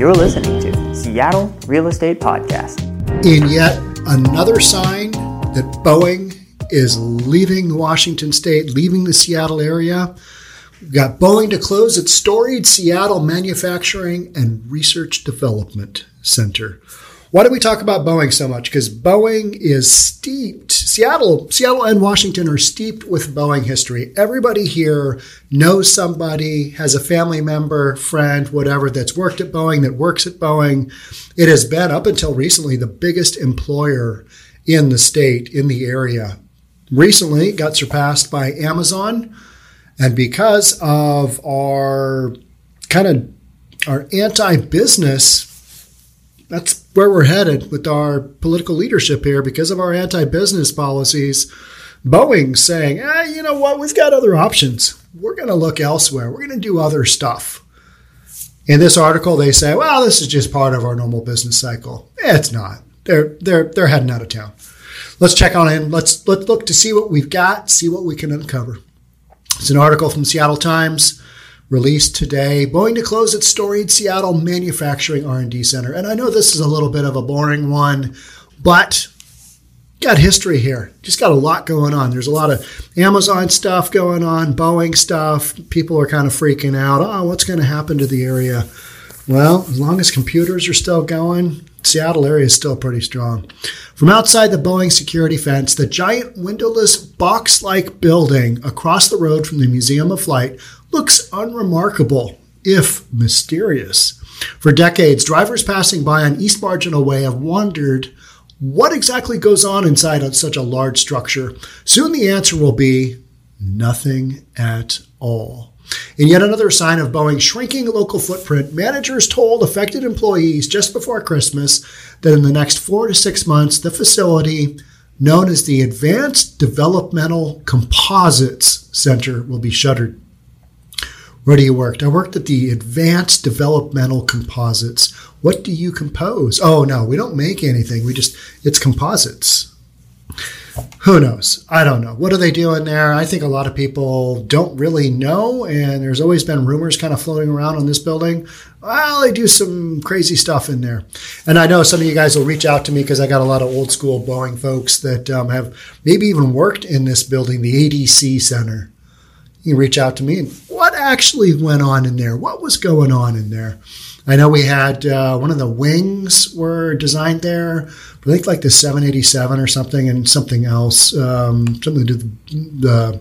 You're listening to Seattle Real Estate Podcast. In yet another sign that Boeing is leaving Washington state, leaving the Seattle area, we've got Boeing to close its storied Seattle Manufacturing and Research Development Center. Why do we talk about Boeing so much? Because Boeing is steeped. Seattle, Seattle and Washington are steeped with Boeing history. Everybody here knows somebody, has a family member, friend, whatever that's worked at Boeing, that works at Boeing. It has been up until recently the biggest employer in the state, in the area. Recently it got surpassed by Amazon. And because of our kind of our anti-business that's where we're headed with our political leadership here because of our anti business policies. Boeing saying, eh, you know what, we've got other options. We're going to look elsewhere. We're going to do other stuff. In this article, they say, well, this is just part of our normal business cycle. Eh, it's not. They're, they're, they're heading out of town. Let's check on in. Let's, let's look to see what we've got, see what we can uncover. It's an article from Seattle Times released today. Boeing to close its storied Seattle manufacturing R&D center. And I know this is a little bit of a boring one, but got history here. Just got a lot going on. There's a lot of Amazon stuff going on, Boeing stuff. People are kind of freaking out. Oh, what's going to happen to the area? Well, as long as computers are still going, Seattle area is still pretty strong. From outside the Boeing security fence, the giant windowless box like building across the road from the Museum of Flight looks unremarkable, if mysterious. For decades, drivers passing by on East Marginal Way have wondered what exactly goes on inside such a large structure. Soon the answer will be nothing at all. In yet another sign of Boeing's shrinking local footprint, managers told affected employees just before Christmas that in the next four to six months, the facility, known as the Advanced Developmental Composites Center, will be shuttered. Where do you work? I worked at the Advanced Developmental Composites. What do you compose? Oh, no, we don't make anything. We just, it's composites. Who knows? I don't know. What are they doing there? I think a lot of people don't really know, and there's always been rumors kind of floating around on this building. Well, they do some crazy stuff in there. And I know some of you guys will reach out to me because I got a lot of old school Boeing folks that um, have maybe even worked in this building, the ADC Center. You reach out to me and what actually went on in there? What was going on in there? I know we had uh, one of the wings were designed there. I think like the 787 or something, and something else, um, something to do the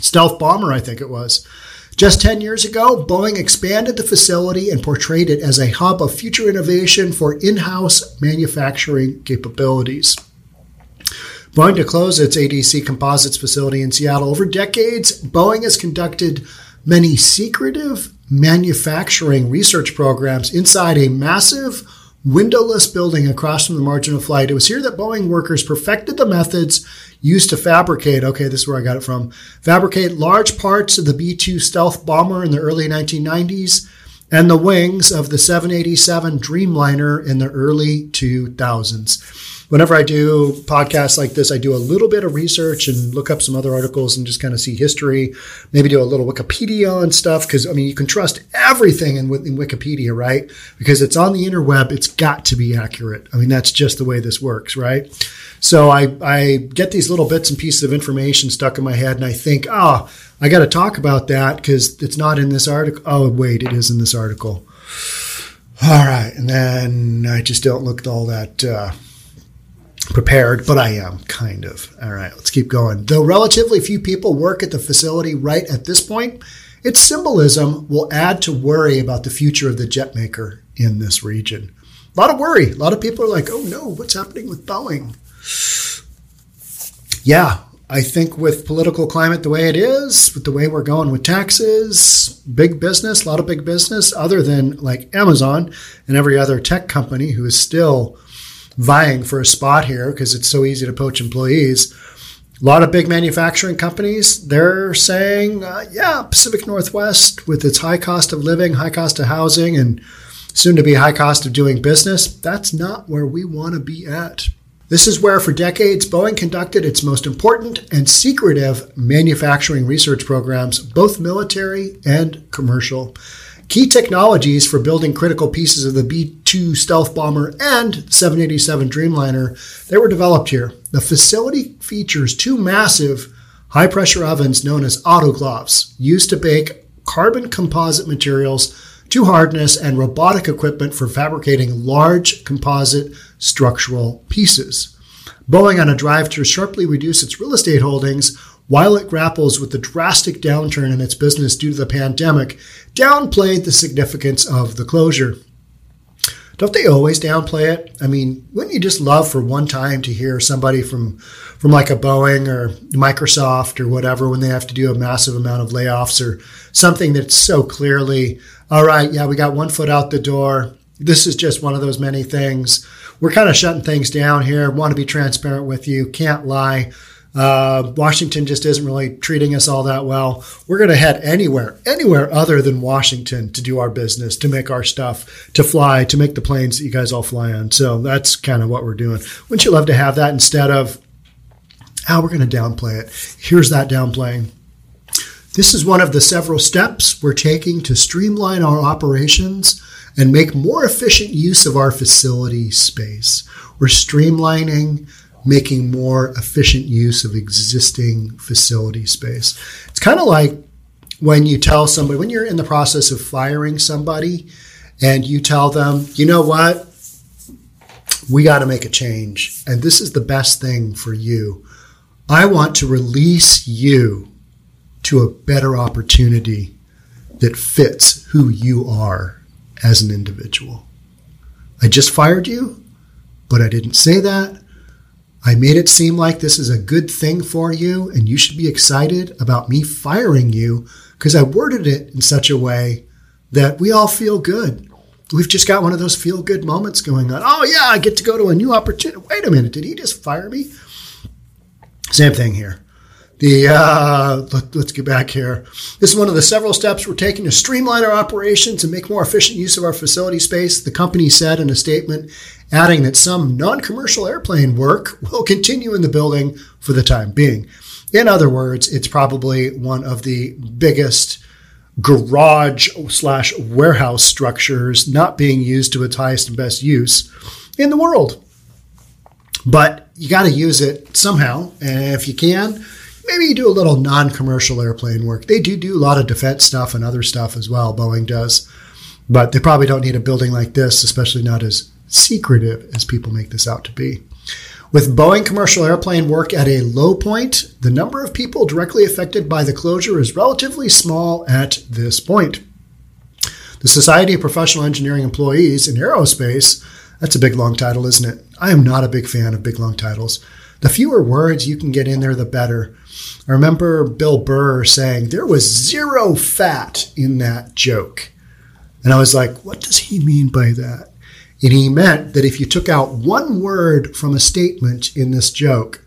stealth bomber. I think it was. Just 10 years ago, Boeing expanded the facility and portrayed it as a hub of future innovation for in house manufacturing capabilities. Boeing to close its ADC Composites facility in Seattle. Over decades, Boeing has conducted many secretive manufacturing research programs inside a massive windowless building across from the margin of flight. It was here that Boeing workers perfected the methods used to fabricate, okay, this is where I got it from, fabricate large parts of the B 2 stealth bomber in the early 1990s and the wings of the 787 Dreamliner in the early 2000s whenever I do podcasts like this, I do a little bit of research and look up some other articles and just kind of see history, maybe do a little Wikipedia and stuff. Cause I mean, you can trust everything in, in Wikipedia, right? Because it's on the interweb. It's got to be accurate. I mean, that's just the way this works, right? So I, I get these little bits and pieces of information stuck in my head and I think, oh, I got to talk about that because it's not in this article. Oh, wait, it is in this article. All right. And then I just don't look all that, uh, prepared, but I am kind of. All right, let's keep going. Though relatively few people work at the facility right at this point, its symbolism will add to worry about the future of the jet maker in this region. A lot of worry. A lot of people are like, oh no, what's happening with Boeing? Yeah, I think with political climate the way it is, with the way we're going with taxes, big business, a lot of big business, other than like Amazon and every other tech company who is still vying for a spot here because it's so easy to poach employees. A lot of big manufacturing companies, they're saying, uh, yeah, Pacific Northwest, with its high cost of living, high cost of housing, and soon to be high cost of doing business, that's not where we want to be at. This is where, for decades, Boeing conducted its most important and secretive manufacturing research programs, both military and commercial. Key technologies for building critical pieces of the B 2 stealth bomber and 787 Dreamliner, they were developed here. The facility features two massive high pressure ovens known as autoclaves used to bake carbon composite materials to hardness and robotic equipment for fabricating large composite structural pieces. Boeing, on a drive to sharply reduce its real estate holdings while it grapples with the drastic downturn in its business due to the pandemic, downplayed the significance of the closure. Don't they always downplay it? I mean, wouldn't you just love for one time to hear somebody from from like a Boeing or Microsoft or whatever when they have to do a massive amount of layoffs or something that's so clearly, all right, yeah, we got one foot out the door. This is just one of those many things. We're kind of shutting things down here. Want to be transparent with you. Can't lie. Uh, Washington just isn't really treating us all that well. We're going to head anywhere, anywhere other than Washington to do our business, to make our stuff, to fly, to make the planes that you guys all fly on. So that's kind of what we're doing. Wouldn't you love to have that instead of how oh, we're going to downplay it. Here's that downplaying. This is one of the several steps we're taking to streamline our operations and make more efficient use of our facility space. We're streamlining, making more efficient use of existing facility space. It's kind of like when you tell somebody, when you're in the process of firing somebody and you tell them, you know what? We got to make a change. And this is the best thing for you. I want to release you to a better opportunity that fits who you are as an individual. I just fired you, but I didn't say that. I made it seem like this is a good thing for you and you should be excited about me firing you because I worded it in such a way that we all feel good. We've just got one of those feel good moments going on. Oh, yeah, I get to go to a new opportunity. Wait a minute, did he just fire me? Same thing here. The uh, let, us get back here. This is one of the several steps we're taking to streamline our operations and make more efficient use of our facility space. The company said in a statement, adding that some non-commercial airplane work will continue in the building for the time being. In other words, it's probably one of the biggest garage slash warehouse structures not being used to its highest and best use in the world. But you got to use it somehow. And if you can, maybe you do a little non commercial airplane work. They do do a lot of defense stuff and other stuff as well, Boeing does. But they probably don't need a building like this, especially not as secretive as people make this out to be. With Boeing commercial airplane work at a low point, the number of people directly affected by the closure is relatively small at this point. The Society of Professional Engineering Employees in Aerospace that's a big long title, isn't it? I am not a big fan of big long titles. The fewer words you can get in there, the better. I remember Bill Burr saying there was zero fat in that joke. And I was like, what does he mean by that? And he meant that if you took out one word from a statement in this joke,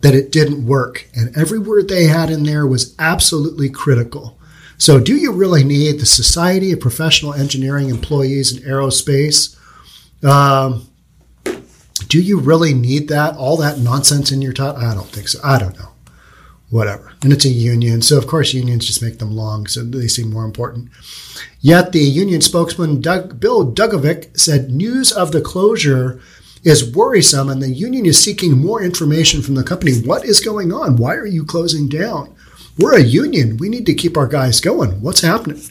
that it didn't work. And every word they had in there was absolutely critical. So, do you really need the Society of Professional Engineering Employees in Aerospace? Um, do you really need that? All that nonsense in your title? I don't think so. I don't know. Whatever. And it's a union. So, of course, unions just make them long. So they seem more important. Yet the union spokesman, Doug, Bill Dugovich, said news of the closure is worrisome and the union is seeking more information from the company. What is going on? Why are you closing down? We're a union. We need to keep our guys going. What's happening?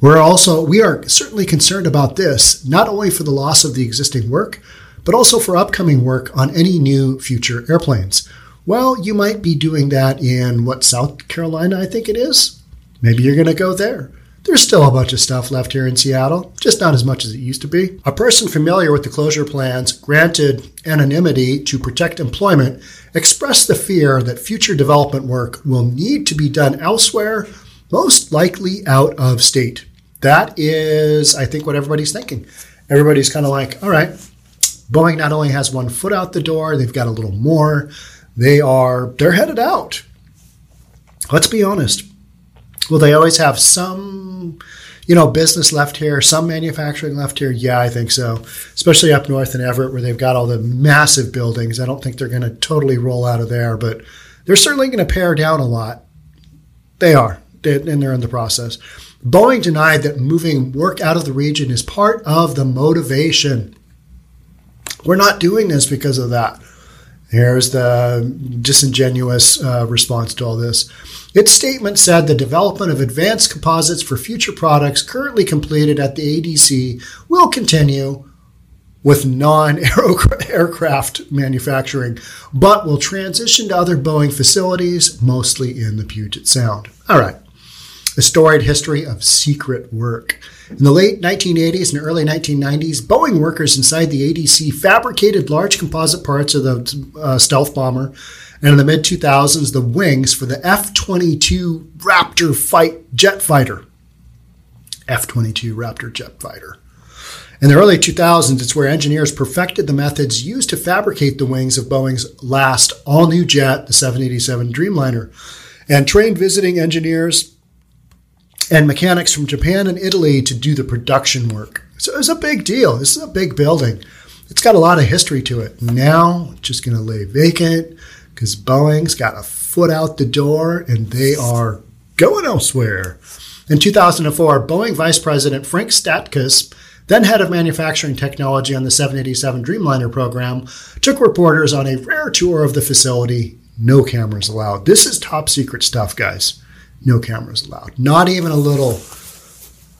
We're also we are certainly concerned about this, not only for the loss of the existing work, but also for upcoming work on any new future airplanes. Well, you might be doing that in what South Carolina, I think it is. Maybe you're going to go there. There's still a bunch of stuff left here in Seattle, just not as much as it used to be. A person familiar with the closure plans, granted anonymity to protect employment, expressed the fear that future development work will need to be done elsewhere, most likely out of state that is, I think, what everybody's thinking. Everybody's kind of like, all right, Boeing not only has one foot out the door, they've got a little more. They are, they're headed out. Let's be honest. Will they always have some, you know, business left here, some manufacturing left here? Yeah, I think so. Especially up north in Everett, where they've got all the massive buildings. I don't think they're going to totally roll out of there, but they're certainly going to pare down a lot. They are. and they're in the process. Boeing denied that moving work out of the region is part of the motivation. We're not doing this because of that. Here's the disingenuous uh, response to all this. Its statement said the development of advanced composites for future products currently completed at the ADC will continue with non aircraft manufacturing, but will transition to other Boeing facilities, mostly in the Puget Sound. All right. A storied history of secret work. In the late 1980s and early 1990s, Boeing workers inside the ADC fabricated large composite parts of the uh, stealth bomber, and in the mid 2000s, the wings for the F 22 Raptor fight jet fighter. F 22 Raptor jet fighter. In the early 2000s, it's where engineers perfected the methods used to fabricate the wings of Boeing's last all new jet, the 787 Dreamliner, and trained visiting engineers and mechanics from Japan and Italy to do the production work. So it was a big deal. This is a big building. It's got a lot of history to it. Now, just going to lay vacant because Boeing's got a foot out the door and they are going elsewhere. In 2004, Boeing Vice President Frank Statkus, then head of manufacturing technology on the 787 Dreamliner program, took reporters on a rare tour of the facility. No cameras allowed. This is top secret stuff, guys no cameras allowed. Not even a little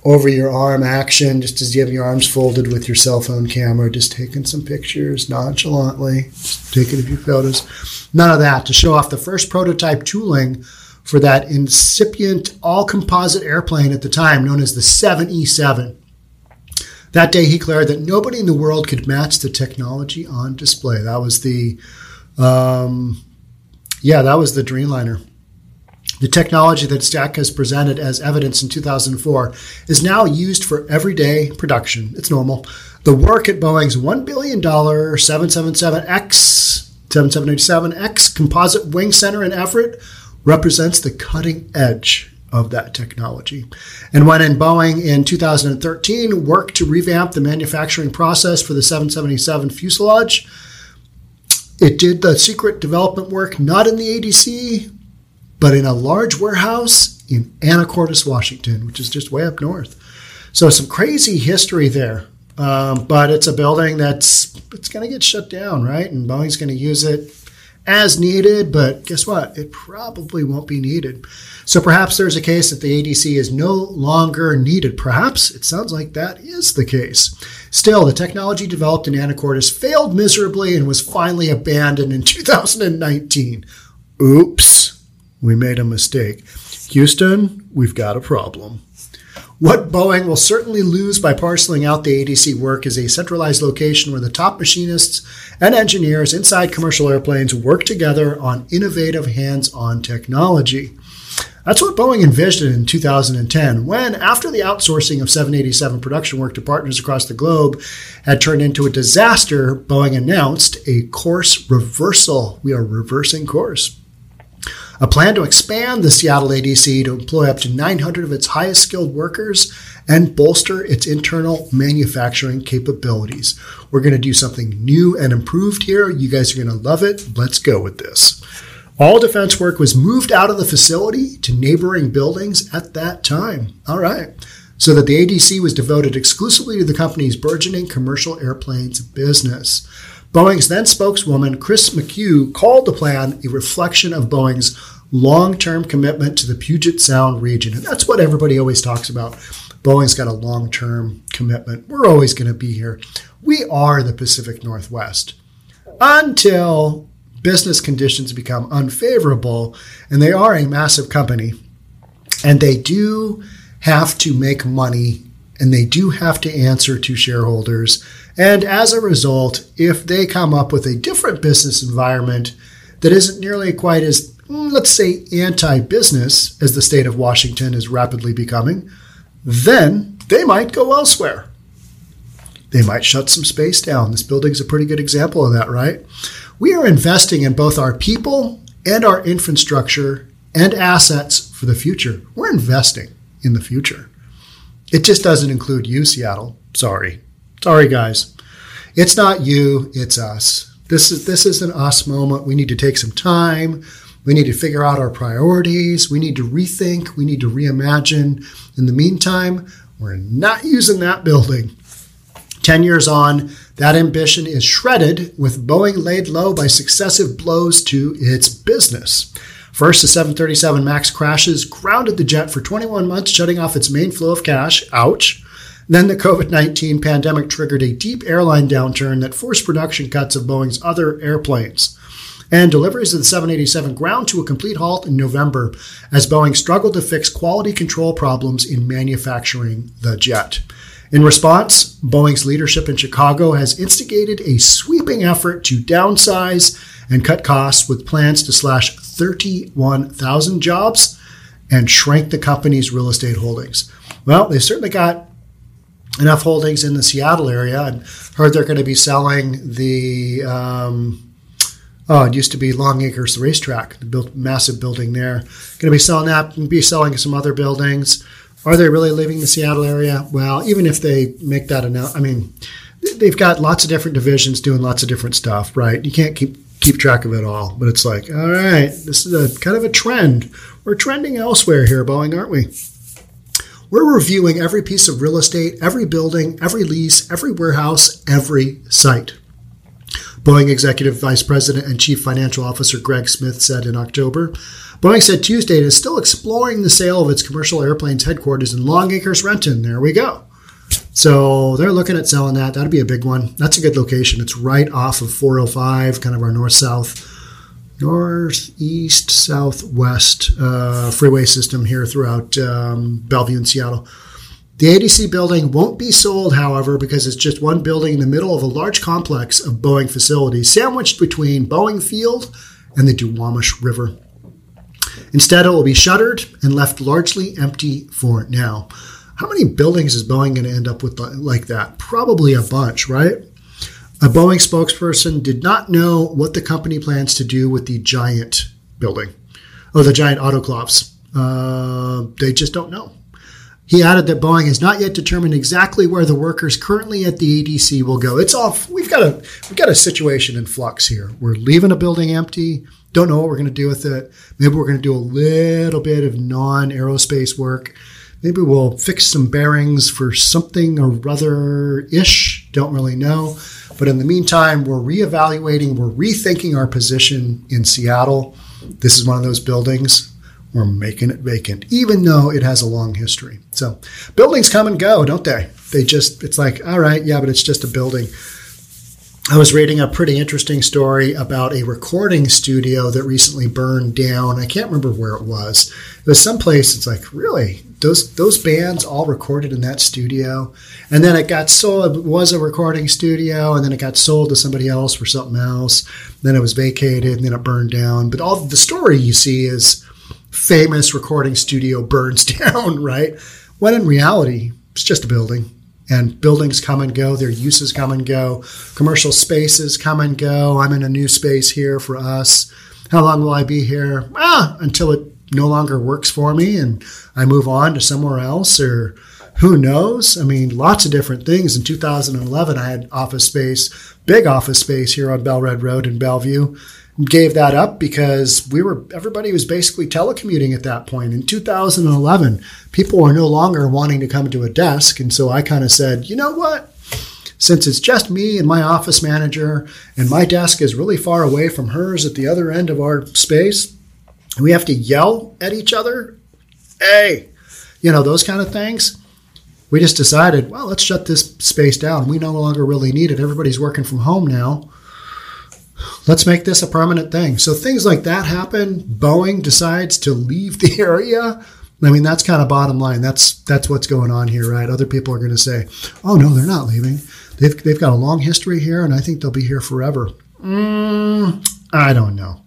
over your arm action, just as you have your arms folded with your cell phone camera, just taking some pictures nonchalantly, taking a few photos. None of that to show off the first prototype tooling for that incipient all composite airplane at the time, known as the 7E7. That day, he declared that nobody in the world could match the technology on display. That was the, um, yeah, that was the Dreamliner. The technology that Statkus presented as evidence in 2004 is now used for everyday production. It's normal. The work at Boeing's $1 billion 777X, 7787X composite wing center in Everett represents the cutting edge of that technology. And when in Boeing in 2013 worked to revamp the manufacturing process for the 777 fuselage, it did the secret development work not in the ADC, but in a large warehouse in Anacortes, Washington, which is just way up north. So some crazy history there. Um, but it's a building that's it's going to get shut down, right? And Boeing's going to use it as needed, but guess what? It probably won't be needed. So perhaps there's a case that the ADC is no longer needed. Perhaps it sounds like that is the case. Still, the technology developed in Anacortes failed miserably and was finally abandoned in 2019. Oops we made a mistake. Houston, we've got a problem. What Boeing will certainly lose by parceling out the ADC work is a centralized location where the top machinists and engineers inside commercial airplanes work together on innovative hands on technology. That's what Boeing envisioned in 2010 when, after the outsourcing of 787 production work to partners across the globe had turned into a disaster, Boeing announced a course reversal. We are reversing course a plan to expand the Seattle ADC to employ up to 900 of its highest skilled workers and bolster its internal manufacturing capabilities. We're going to do something new and improved here. You guys are going to love it. Let's go with this. All defense work was moved out of the facility to neighboring buildings at that time. All right. So that the ADC was devoted exclusively to the company's burgeoning commercial airplanes business. Boeing's then spokeswoman, Chris McHugh, called the plan a reflection of Boeing's long term commitment to the Puget Sound region. And that's what everybody always talks about. Boeing's got a long term commitment. We're always going to be here. We are the Pacific Northwest until business conditions become unfavorable, and they are a massive company, and they do have to make money and they do have to answer to shareholders. And as a result, if they come up with a different business environment that isn't nearly quite as, mm, let's say, anti business as the state of Washington is rapidly becoming, then they might go elsewhere. They might shut some space down. This building is a pretty good example of that, right? We are investing in both our people and our infrastructure and assets for the future. We're investing in the future. It just doesn't include you, Seattle. Sorry. Sorry, guys. It's not you, it's us. This is this is an us moment. We need to take some time We need to figure out our priorities. We need to rethink. We need to reimagine. In the meantime, we're not using that building. 10 years on, that ambition is shredded with Boeing laid low by successive blows to its business. First, the 737 MAX crashes grounded the jet for 21 months, shutting off its main flow of cash. Ouch. Then the COVID 19 pandemic triggered a deep airline downturn that forced production cuts of Boeing's other airplanes. And deliveries of the 787 ground to a complete halt in November as Boeing struggled to fix quality control problems in manufacturing the jet. In response, Boeing's leadership in Chicago has instigated a sweeping effort to downsize and cut costs with plans to slash 31,000 jobs and shrink the company's real estate holdings. Well, they've certainly got enough holdings in the Seattle area. I heard they're going to be selling the, um, oh, it used to be Longacres Racetrack, the built, massive building there. Going to be selling that and be selling some other buildings. Are they really leaving the Seattle area? Well, even if they make that announcement, I mean, they've got lots of different divisions doing lots of different stuff, right? You can't keep keep track of it all, but it's like, all right, this is a kind of a trend. We're trending elsewhere here, Boeing, aren't we? We're reviewing every piece of real estate, every building, every lease, every warehouse, every site. Boeing Executive Vice President and Chief Financial Officer Greg Smith said in October. Boeing said Tuesday it is still exploring the sale of its commercial airplanes headquarters in Longacres, Renton. There we go. So they're looking at selling that. That'd be a big one. That's a good location. It's right off of 405, kind of our north south, northeast, southwest uh, freeway system here throughout um, Bellevue and Seattle. The ADC building won't be sold, however, because it's just one building in the middle of a large complex of Boeing facilities, sandwiched between Boeing Field and the Duwamish River. Instead, it will be shuttered and left largely empty for now. How many buildings is Boeing going to end up with like that? Probably a bunch, right? A Boeing spokesperson did not know what the company plans to do with the giant building, oh, the giant autoclaves. Uh, they just don't know. He added that Boeing has not yet determined exactly where the workers currently at the ADC will go. It's off. We've got a we've got a situation in flux here. We're leaving a building empty. Don't know what we're going to do with it. Maybe we're going to do a little bit of non-aerospace work. Maybe we'll fix some bearings for something or other ish. Don't really know. But in the meantime, we're reevaluating, we're rethinking our position in Seattle. This is one of those buildings we're making it vacant, even though it has a long history. So buildings come and go, don't they? They just, it's like, all right, yeah, but it's just a building. I was reading a pretty interesting story about a recording studio that recently burned down. I can't remember where it was. It was someplace. It's like really those those bands all recorded in that studio, and then it got sold. It was a recording studio, and then it got sold to somebody else for something else. Then it was vacated, and then it burned down. But all the story you see is famous recording studio burns down, right? When in reality, it's just a building. And buildings come and go, their uses come and go, commercial spaces come and go. I'm in a new space here for us. How long will I be here? Ah, until it no longer works for me and I move on to somewhere else or who knows? I mean, lots of different things. In 2011, I had office space, big office space here on Bel-Red Road in Bellevue gave that up because we were everybody was basically telecommuting at that point in 2011 people were no longer wanting to come to a desk and so i kind of said you know what since it's just me and my office manager and my desk is really far away from hers at the other end of our space we have to yell at each other hey you know those kind of things we just decided well let's shut this space down we no longer really need it everybody's working from home now let's make this a permanent thing. So things like that happen. Boeing decides to leave the area. I mean, that's kind of bottom line. That's that's what's going on here, right? Other people are going to say, "Oh no, they're not leaving. They've they've got a long history here, and I think they'll be here forever." Mm, I don't know.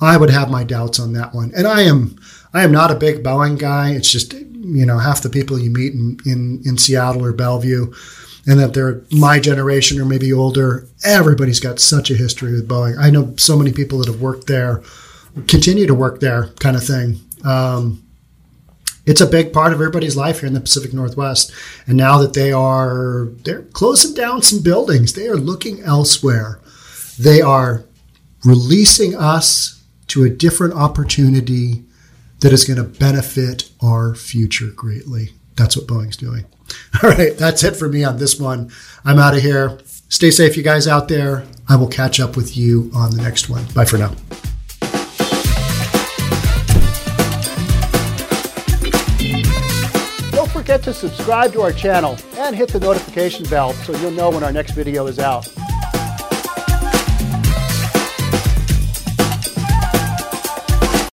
I would have my doubts on that one, and I am I am not a big Boeing guy. It's just you know half the people you meet in in, in Seattle or Bellevue and that they're my generation or maybe older. Everybody's got such a history with Boeing. I know so many people that have worked there, continue to work there, kind of thing. Um, it's a big part of everybody's life here in the Pacific Northwest. And now that they are they're closing down some buildings, they are looking elsewhere. They are releasing us to a different opportunity that is going to benefit our future greatly. That's what Boeing's doing. All right, that's it for me on this one. I'm out of here. Stay safe, you guys out there. I will catch up with you on the next one. Bye for now. Don't forget to subscribe to our channel and hit the notification bell so you'll know when our next video is out.